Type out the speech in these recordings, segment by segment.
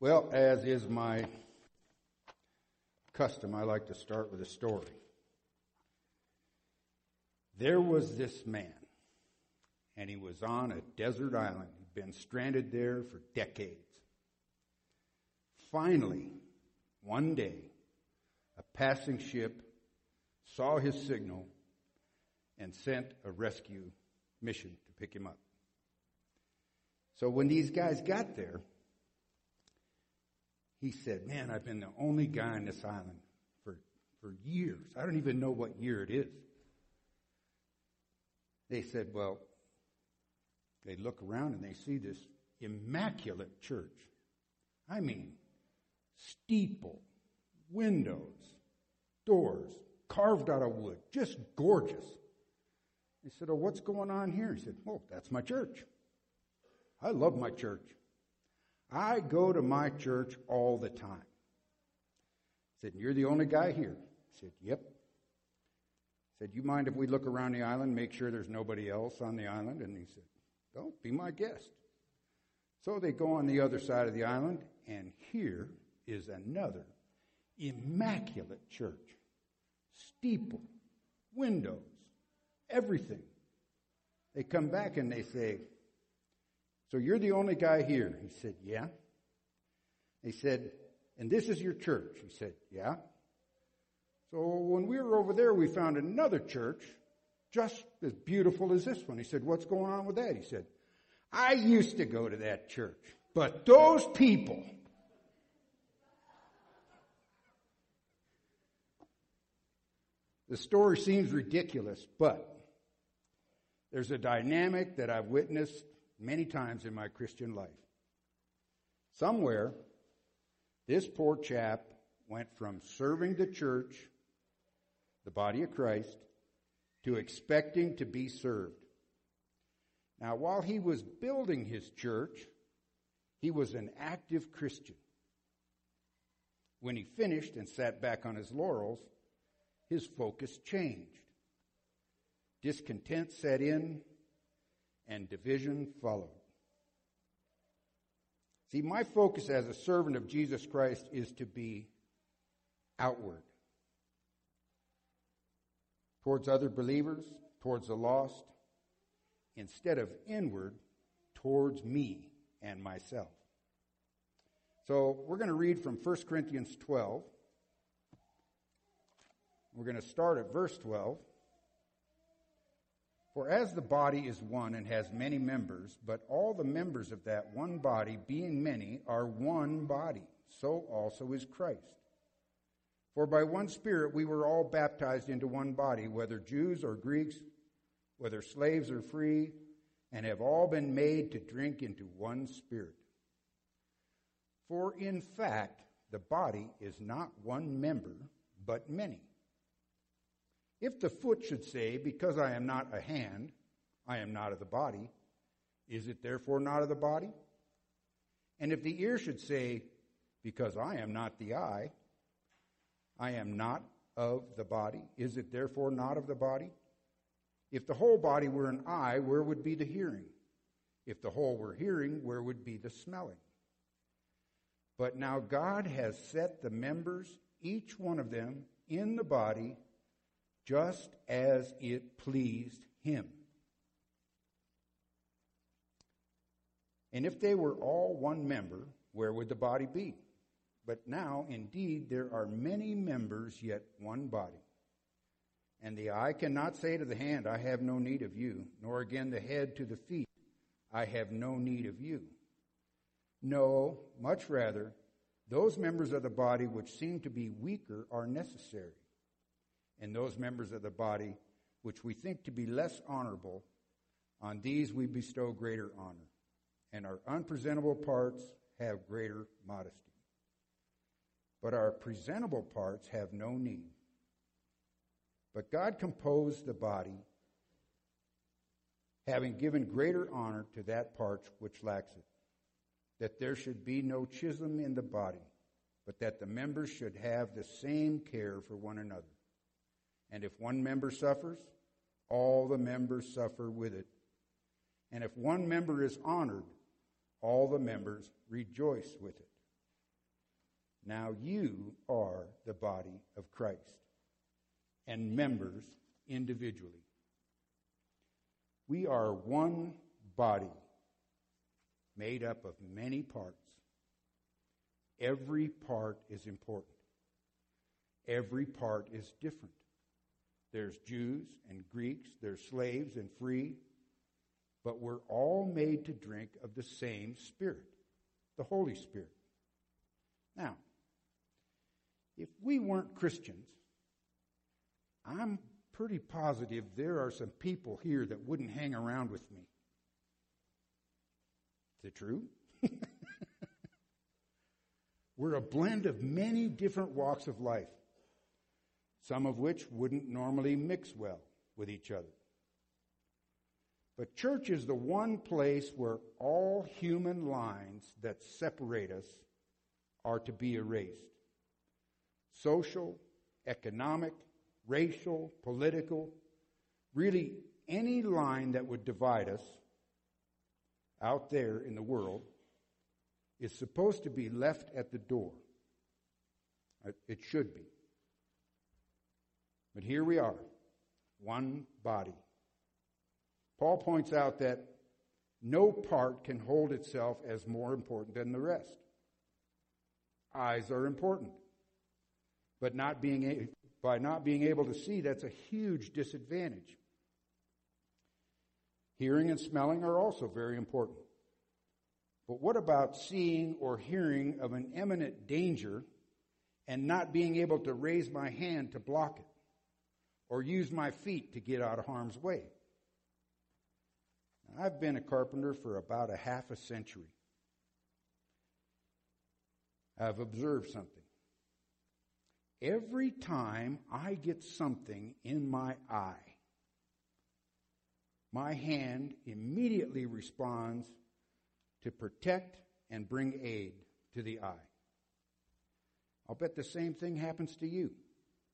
Well, as is my custom, I like to start with a story. There was this man, and he was on a desert island. He'd been stranded there for decades. Finally, one day, a passing ship saw his signal and sent a rescue mission to pick him up. So when these guys got there, he said, Man, I've been the only guy on this island for, for years. I don't even know what year it is. They said, Well, they look around and they see this immaculate church. I mean, steeple, windows, doors, carved out of wood, just gorgeous. They said, Oh, what's going on here? He said, Well, that's my church. I love my church. I go to my church all the time. I said, You're the only guy here? I said, Yep. I said, You mind if we look around the island, make sure there's nobody else on the island? And he said, Don't be my guest. So they go on the other side of the island, and here is another immaculate church. Steeple, windows, everything. They come back and they say, So you're the only guy here? He said, Yeah. They said, And this is your church? He said, Yeah. So when we were over there, we found another church just as beautiful as this one. He said, What's going on with that? He said, I used to go to that church, but those people, the story seems ridiculous, but there's a dynamic that I've witnessed many times in my Christian life. Somewhere, this poor chap went from serving the church, the body of Christ, to expecting to be served. Now, while he was building his church, he was an active Christian. When he finished and sat back on his laurels, his focus changed. Discontent set in and division followed. See, my focus as a servant of Jesus Christ is to be outward towards other believers, towards the lost, instead of inward towards me and myself. So we're going to read from 1 Corinthians 12. We're going to start at verse 12. For as the body is one and has many members, but all the members of that one body, being many, are one body, so also is Christ. For by one Spirit we were all baptized into one body, whether Jews or Greeks, whether slaves or free, and have all been made to drink into one Spirit. For in fact, the body is not one member, but many. If the foot should say, Because I am not a hand, I am not of the body, is it therefore not of the body? And if the ear should say, Because I am not the eye, I am not of the body, is it therefore not of the body? If the whole body were an eye, where would be the hearing? If the whole were hearing, where would be the smelling? But now God has set the members, each one of them, in the body just as it pleased him. And if they were all one member, where would the body be? But now, indeed, there are many members, yet one body. And the eye cannot say to the hand, I have no need of you, nor again the head to the feet, I have no need of you. No, much rather, those members of the body which seem to be weaker are necessary and those members of the body which we think to be less honorable, on these we bestow greater honor, and our unpresentable parts have greater modesty. But our presentable parts have no need. But God composed the body, having given greater honor to that part which lacks it, that there should be no schism in the body, but that the members should have the same care for one another. And if one member suffers, all the members suffer with it. And if one member is honored, all the members rejoice with it. Now you are the body of Christ and members individually. We are one body made up of many parts. Every part is important. Every part is different. There's Jews and Greeks, there's slaves and free, but we're all made to drink of the same Spirit, the Holy Spirit. Now, if we weren't Christians, I'm pretty positive there are some people here that wouldn't hang around with me. Is it true? We're a blend of many different walks of life, some of which wouldn't normally mix well with each other. But church is the one place where all human lines that separate us are to be erased. Social, economic, racial, political, really any line that would divide us out there in the world is supposed to be left at the door. Uh, it should be. But here we are, one body. Paul points out that no part can hold itself as more important than the rest. Eyes are important. But not being a, by not being able to see, that's a huge disadvantage. Hearing and smelling are also very important. But what about seeing or hearing of an imminent danger and not being able to raise my hand to block it or use my feet to get out of harm's way? Now, I've been a carpenter for about a half a century. I've observed something. Every time I get something in my eye, my hand immediately responds to protect and bring aid to the eye. I'll bet the same thing happens to you.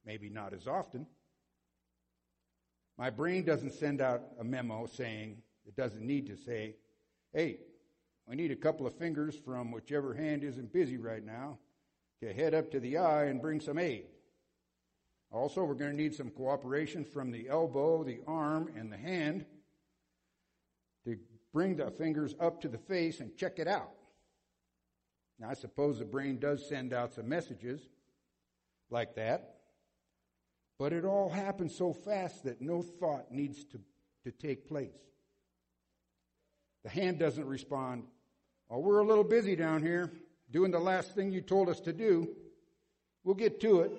Maybe not as often. My brain doesn't send out a memo saying, it doesn't need to say, hey, we need a couple of fingers from whichever hand isn't busy right now to head up to the eye and bring some aid. Also, we're going to need some cooperation from the elbow, the arm, and the hand to bring the fingers up to the face and check it out. Now, I suppose the brain does send out some messages like that, but it all happens so fast that no thought needs to, to take place. The hand doesn't respond, Oh, we're a little busy down here doing the last thing you told us to do. We'll get to it.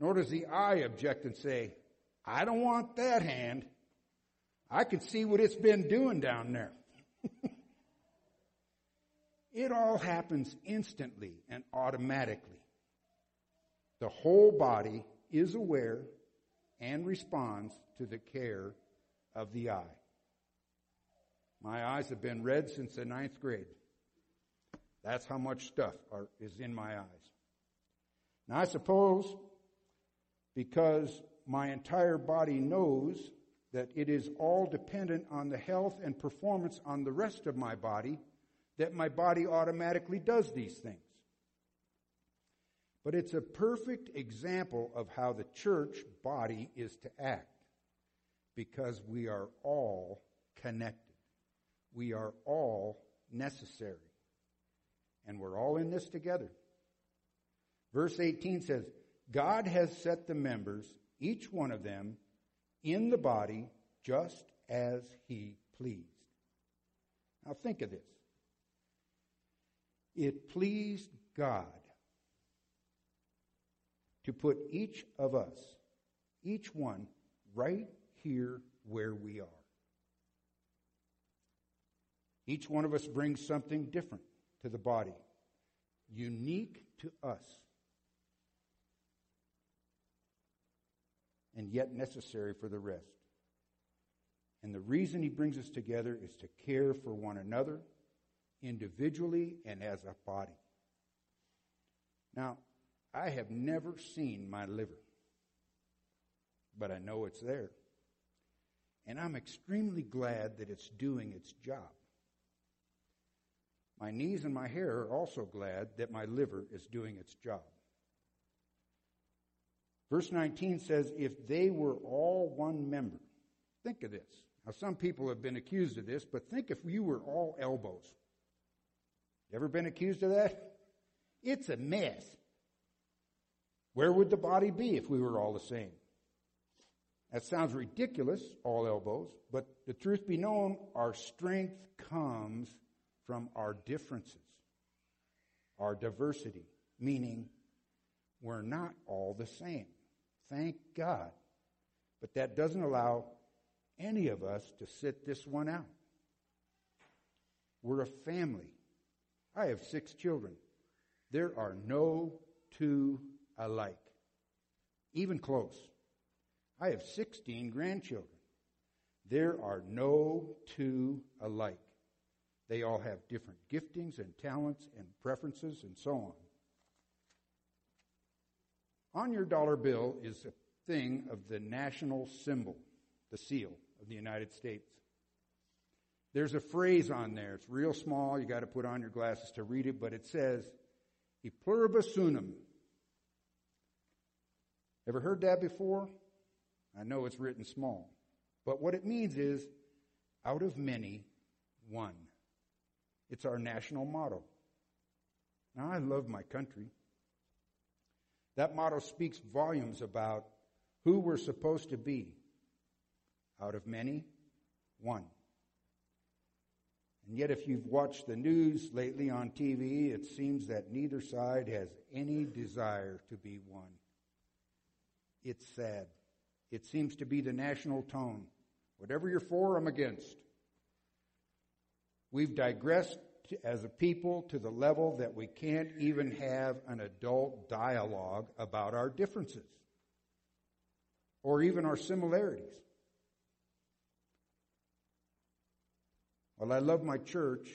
Nor does the eye object and say, I don't want that hand. I can see what it's been doing down there. it all happens instantly and automatically. The whole body is aware and responds to the care of the eye. My eyes have been red since the ninth grade. That's how much stuff are, is in my eyes. Now I suppose because my entire body knows that it is all dependent on the health and performance on the rest of my body, that my body automatically does these things. But it's a perfect example of how the church body is to act because we are all connected. We are all necessary. And we're all in this together. Verse 18 says, God has set the members, each one of them, in the body just as he pleased. Now think of this. It pleased God to put each of us, each one, right here where we are. Each one of us brings something different to the body, unique to us. and yet necessary for the rest. And the reason he brings us together is to care for one another individually and as a body. Now, I have never seen my liver, but I know it's there. And I'm extremely glad that it's doing its job. My knees and my hair are also glad that my liver is doing its job. Verse 19 says, If they were all one member, think of this. Now, some people have been accused of this, but think if you were all elbows. Ever been accused of that? It's a mess. Where would the body be if we were all the same? That sounds ridiculous, all elbows, but the truth be known, our strength comes from our differences, our diversity, meaning we're not all the same. Thank God. But that doesn't allow any of us to sit this one out. We're a family. I have six children. There are no two alike, even close. I have 16 grandchildren. There are no two alike. They all have different giftings and talents and preferences and so on. On your dollar bill is a thing of the national symbol, the seal of the United States. There's a phrase on there. It's real small. You got to put on your glasses to read it, but it says, "E pluribus unum." Ever heard that before? I know it's written small, but what it means is, out of many, one. It's our national motto. Now, I love my country. That motto speaks volumes about who we're supposed to be. Out of many, one. And yet, if you've watched the news lately on TV, it seems that neither side has any desire to be one. It's sad. It seems to be the national tone. Whatever you're for, I'm against. We've digressed as a people to the level that we can't even have an adult dialogue about our differences or even our similarities. Well, I love my church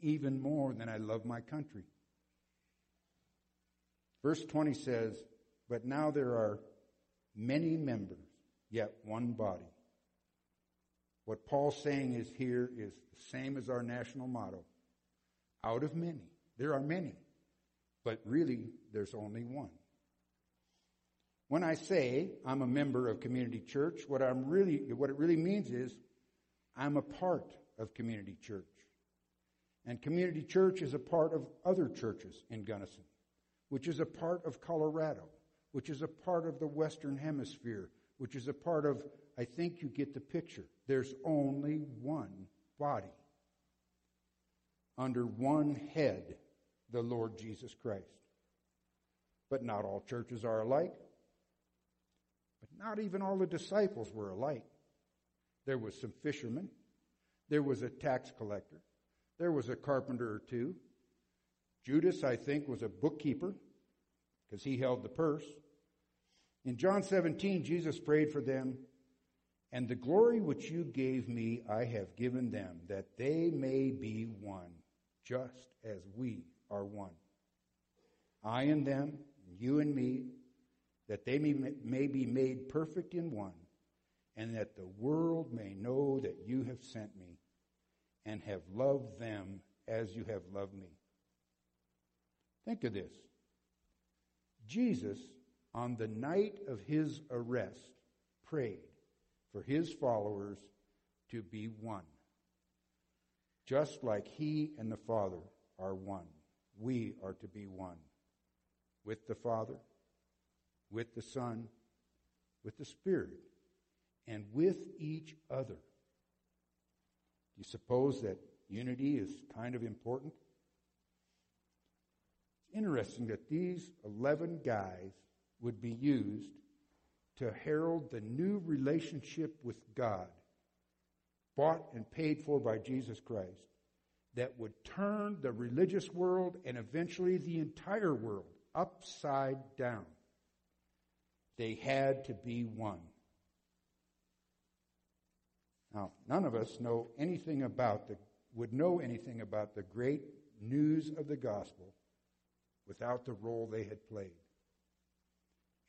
even more than I love my country. Verse 20 says, But now there are many members, yet one body. What Paul's saying is here is the same as our national motto. Out of many. There are many. But really, there's only one. When I say I'm a member of community church, what I'm really, what it really means is I'm a part of community church. And community church is a part of other churches in Gunnison, which is a part of Colorado, which is a part of the Western Hemisphere, which is a part of, I think you get the picture. There's only one body under one head, the Lord Jesus Christ. But not all churches are alike. But not even all the disciples were alike. There was some fishermen. There was a tax collector. There was a carpenter or two. Judas, I think, was a bookkeeper because he held the purse. In John 17, Jesus prayed for them, and the glory which you gave me, I have given them, that they may be one, just as we are one. I and them, you and me, that they may, be made perfect in one, and that the world may know that you have sent me and have loved them as you have loved me. Think of this. Jesus on the night of his arrest, prayed for his followers to be one. Just like he and the Father are one, we are to be one with the Father, with the Son, with the Spirit, and with each other. Do you suppose that unity is kind of important? It's interesting that these 11 guys would be used to herald the new relationship with God, bought and paid for by Jesus Christ, that would turn the religious world and eventually the entire world upside down. They had to be one. Now, none of us know anything about the, would know anything about the great news of the gospel without the role they had played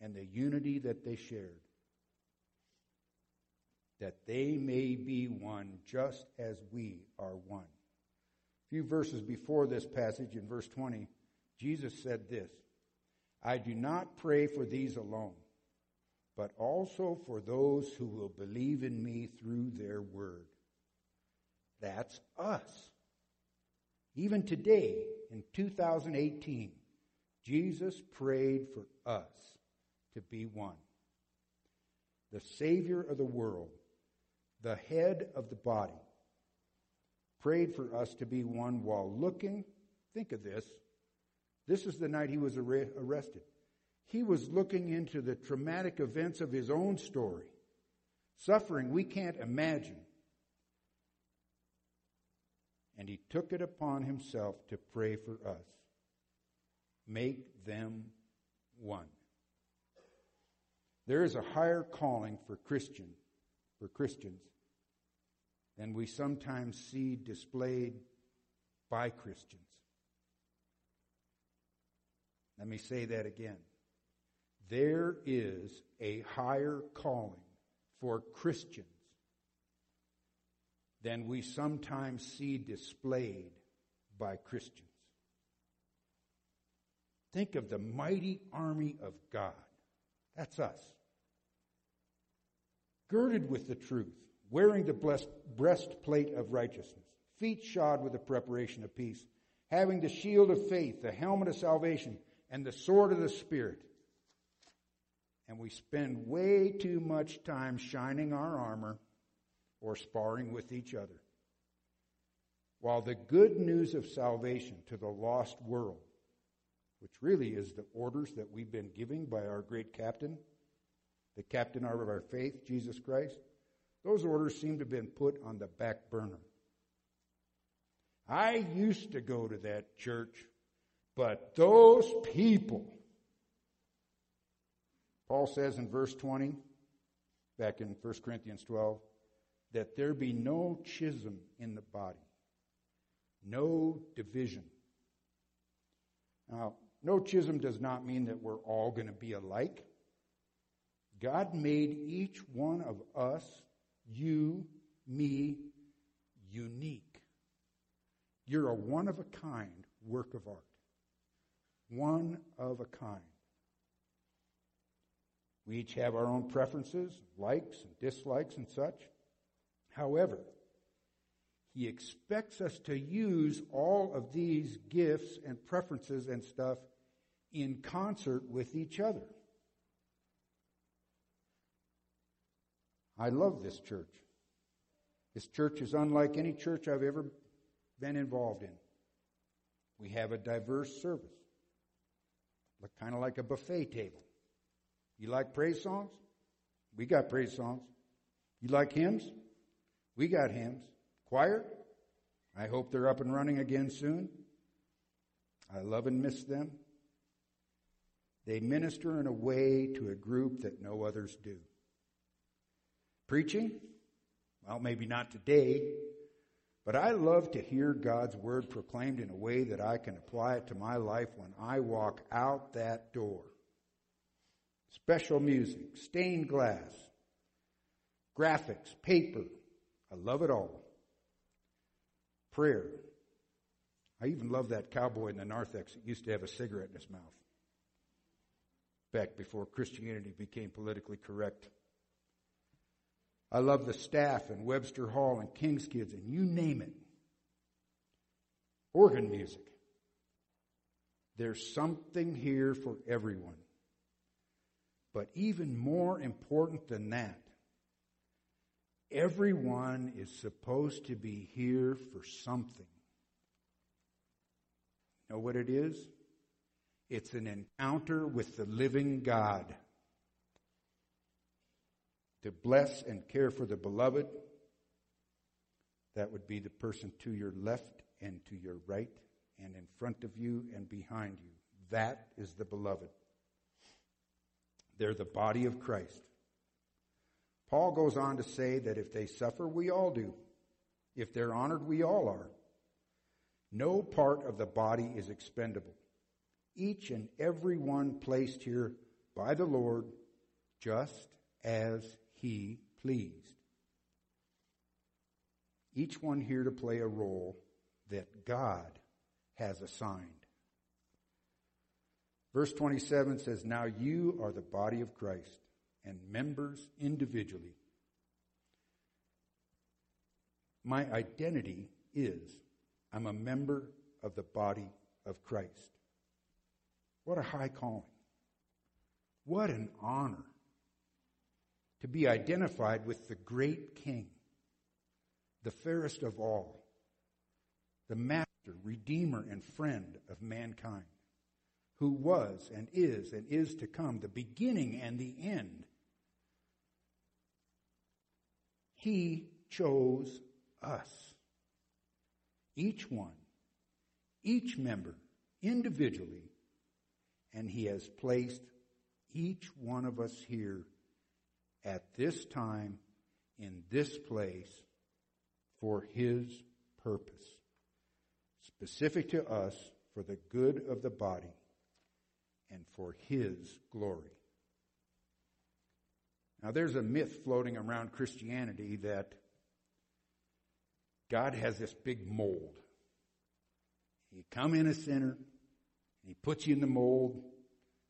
and the unity that they shared. That they may be one just as we are one. A few verses before this passage, in verse 20, Jesus said this I do not pray for these alone, but also for those who will believe in me through their word. That's us. Even today, in 2018, Jesus prayed for us to be one. The Savior of the world, the head of the body, prayed for us to be one while looking. Think of this. This is the night he was arrested. He was looking into the traumatic events of his own story, suffering we can't imagine. And he took it upon himself to pray for us. Make them one. There is a higher calling for Christian, for Christians, than we sometimes see displayed by Christians. Let me say that again. There is a higher calling for Christians than we sometimes see displayed by Christians. Think of the mighty army of God. That's us. Girded with the truth, wearing the blessed breastplate of righteousness, feet shod with the preparation of peace, having the shield of faith, the helmet of salvation, and the sword of the Spirit. And we spend way too much time shining our armor or sparring with each other. While the good news of salvation to the lost world, which really is the orders that we've been giving by our great captain, the captain of our faith, Jesus Christ, those orders seem to have been put on the back burner. I used to go to that church, but those people, Paul says in verse 20, back in 1 Corinthians 12, that there be no schism in the body, no division. Now, no schism does not mean that we're all going to be alike. God made each one of us, you, me, unique. You're a one of a kind work of art. One of a kind. We each have our own preferences, likes and dislikes and such. However, he expects us to use all of these gifts and preferences and stuff in concert with each other. I love this church. This church is unlike any church I've ever been involved in. We have a diverse service, kind of like a buffet table. You like praise songs? We got praise songs. You like hymns? We got hymns. Choir? I hope they're up and running again soon. I love and miss them. They minister in a way to a group that no others do. Preaching? Well, maybe not today, but I love to hear God's word proclaimed in a way that I can apply it to my life when I walk out that door. Special music, stained glass, graphics, paper. I love it all. Prayer. I even love that cowboy in the narthex that used to have a cigarette in his mouth back before Christianity became politically correct. I love the staff in Webster Hall and King's Kids and you name it. Organ music. There's something here for everyone. But even more important than that, everyone is supposed to be here for something. Know what it is? It's an encounter with the living God. To bless and care for the beloved, that would be the person to your left and to your right and in front of you and behind you. That is the beloved. They're the body of Christ. Paul goes on to say that if they suffer, we all do. If they're honored, we all are. No part of the body is expendable. Each and every one placed here by the Lord just as he pleased. Each one here to play a role that God has assigned. Verse 27 says, Now you are the body of Christ and members individually. My identity is I'm a member of the body of Christ. What a high calling. What an honor to be identified with the great king, the fairest of all, the master, redeemer, and friend of mankind, who was and is and is to come, the beginning and the end. He chose us. Each one, each member, individually, and He has placed each one of us here at this time, in this place, for His purpose, specific to us for the good of the body and for His glory. Now, there's a myth floating around Christianity that God has this big mold. You come in a sinner, He puts you in the mold.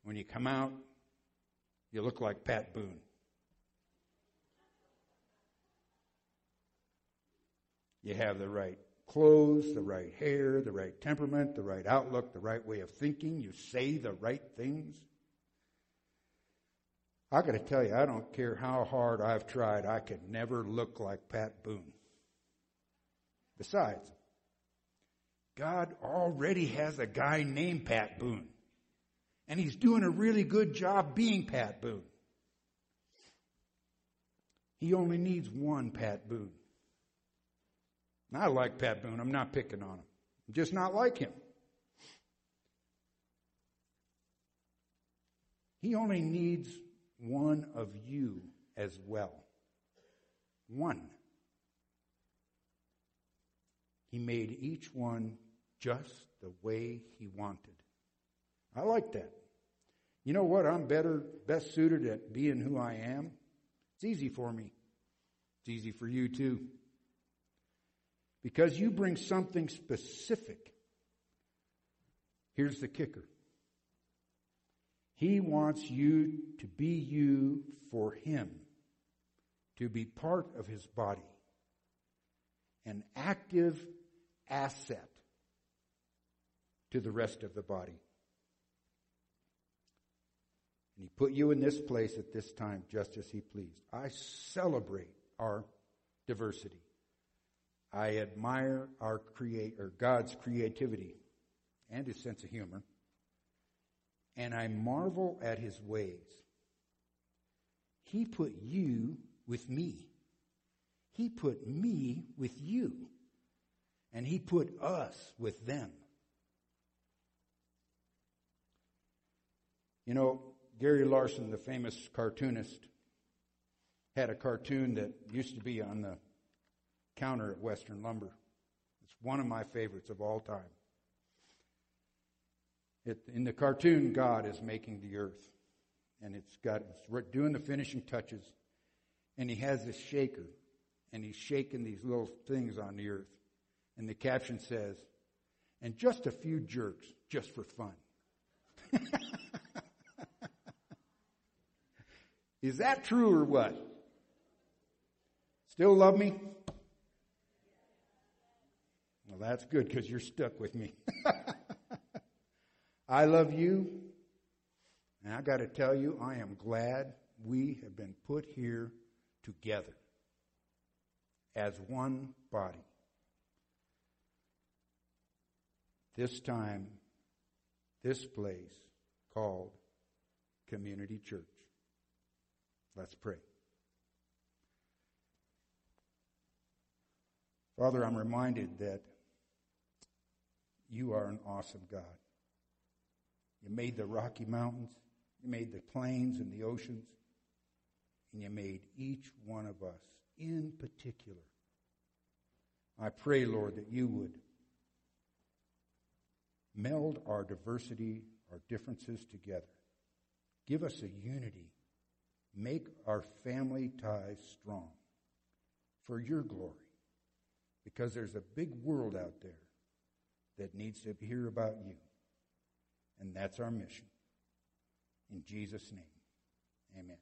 When you come out, you look like Pat Boone. You have the right clothes, the right hair, the right temperament, the right outlook, the right way of thinking. You say the right things. I got to tell you, I don't care how hard I've tried, I could never look like Pat Boone. Besides, God already has a guy named Pat Boone. And he's doing a really good job being Pat Boone. He only needs one Pat Boone. I like Pat Boone. I'm not picking on him. I'm just not like him. He only needs one of you as well. One. He made each one just the way he wanted. I like that. You know what? I'm better, best suited at being who I am. It's easy for me. It's easy for you too. Because you bring something specific. Here's the kicker. He wants you to be you for Him, to be part of His body, an active asset to the rest of the body. And He put you in this place at this time just as He pleased. I celebrate our diversity. I admire our create or God's creativity and his sense of humor. And I marvel at his ways. He put you with me. He put me with you. And he put us with them. You know, Gary Larson, the famous cartoonist, had a cartoon that used to be on the counter at Western Lumber. It's one of my favorites of all time. It, in the cartoon, God is making the earth, and it's got it's doing the finishing touches, and He has this shaker, and He's shaking these little things on the earth, and the caption says, "And just a few jerks, just for fun." is that true or what? Still love me? Well, that's good because you're stuck with me. I love you. And I got to tell you, I am glad we have been put here together as one body. This time, this place called Community Church. Let's pray. Father, I'm reminded that you are an awesome God. You made the Rocky Mountains, you made the plains and the oceans, and you made each one of us in particular. I pray, Lord, that you would meld our diversity, our differences together. Give us a unity. Make our family ties strong for your glory. Because there's a big world out there that needs to hear about you. And that's our mission. In Jesus' name, amen.